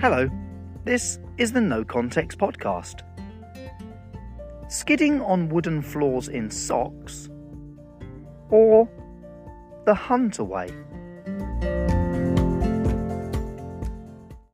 Hello, this is the No Context Podcast. Skidding on wooden floors in socks, or the hunter way.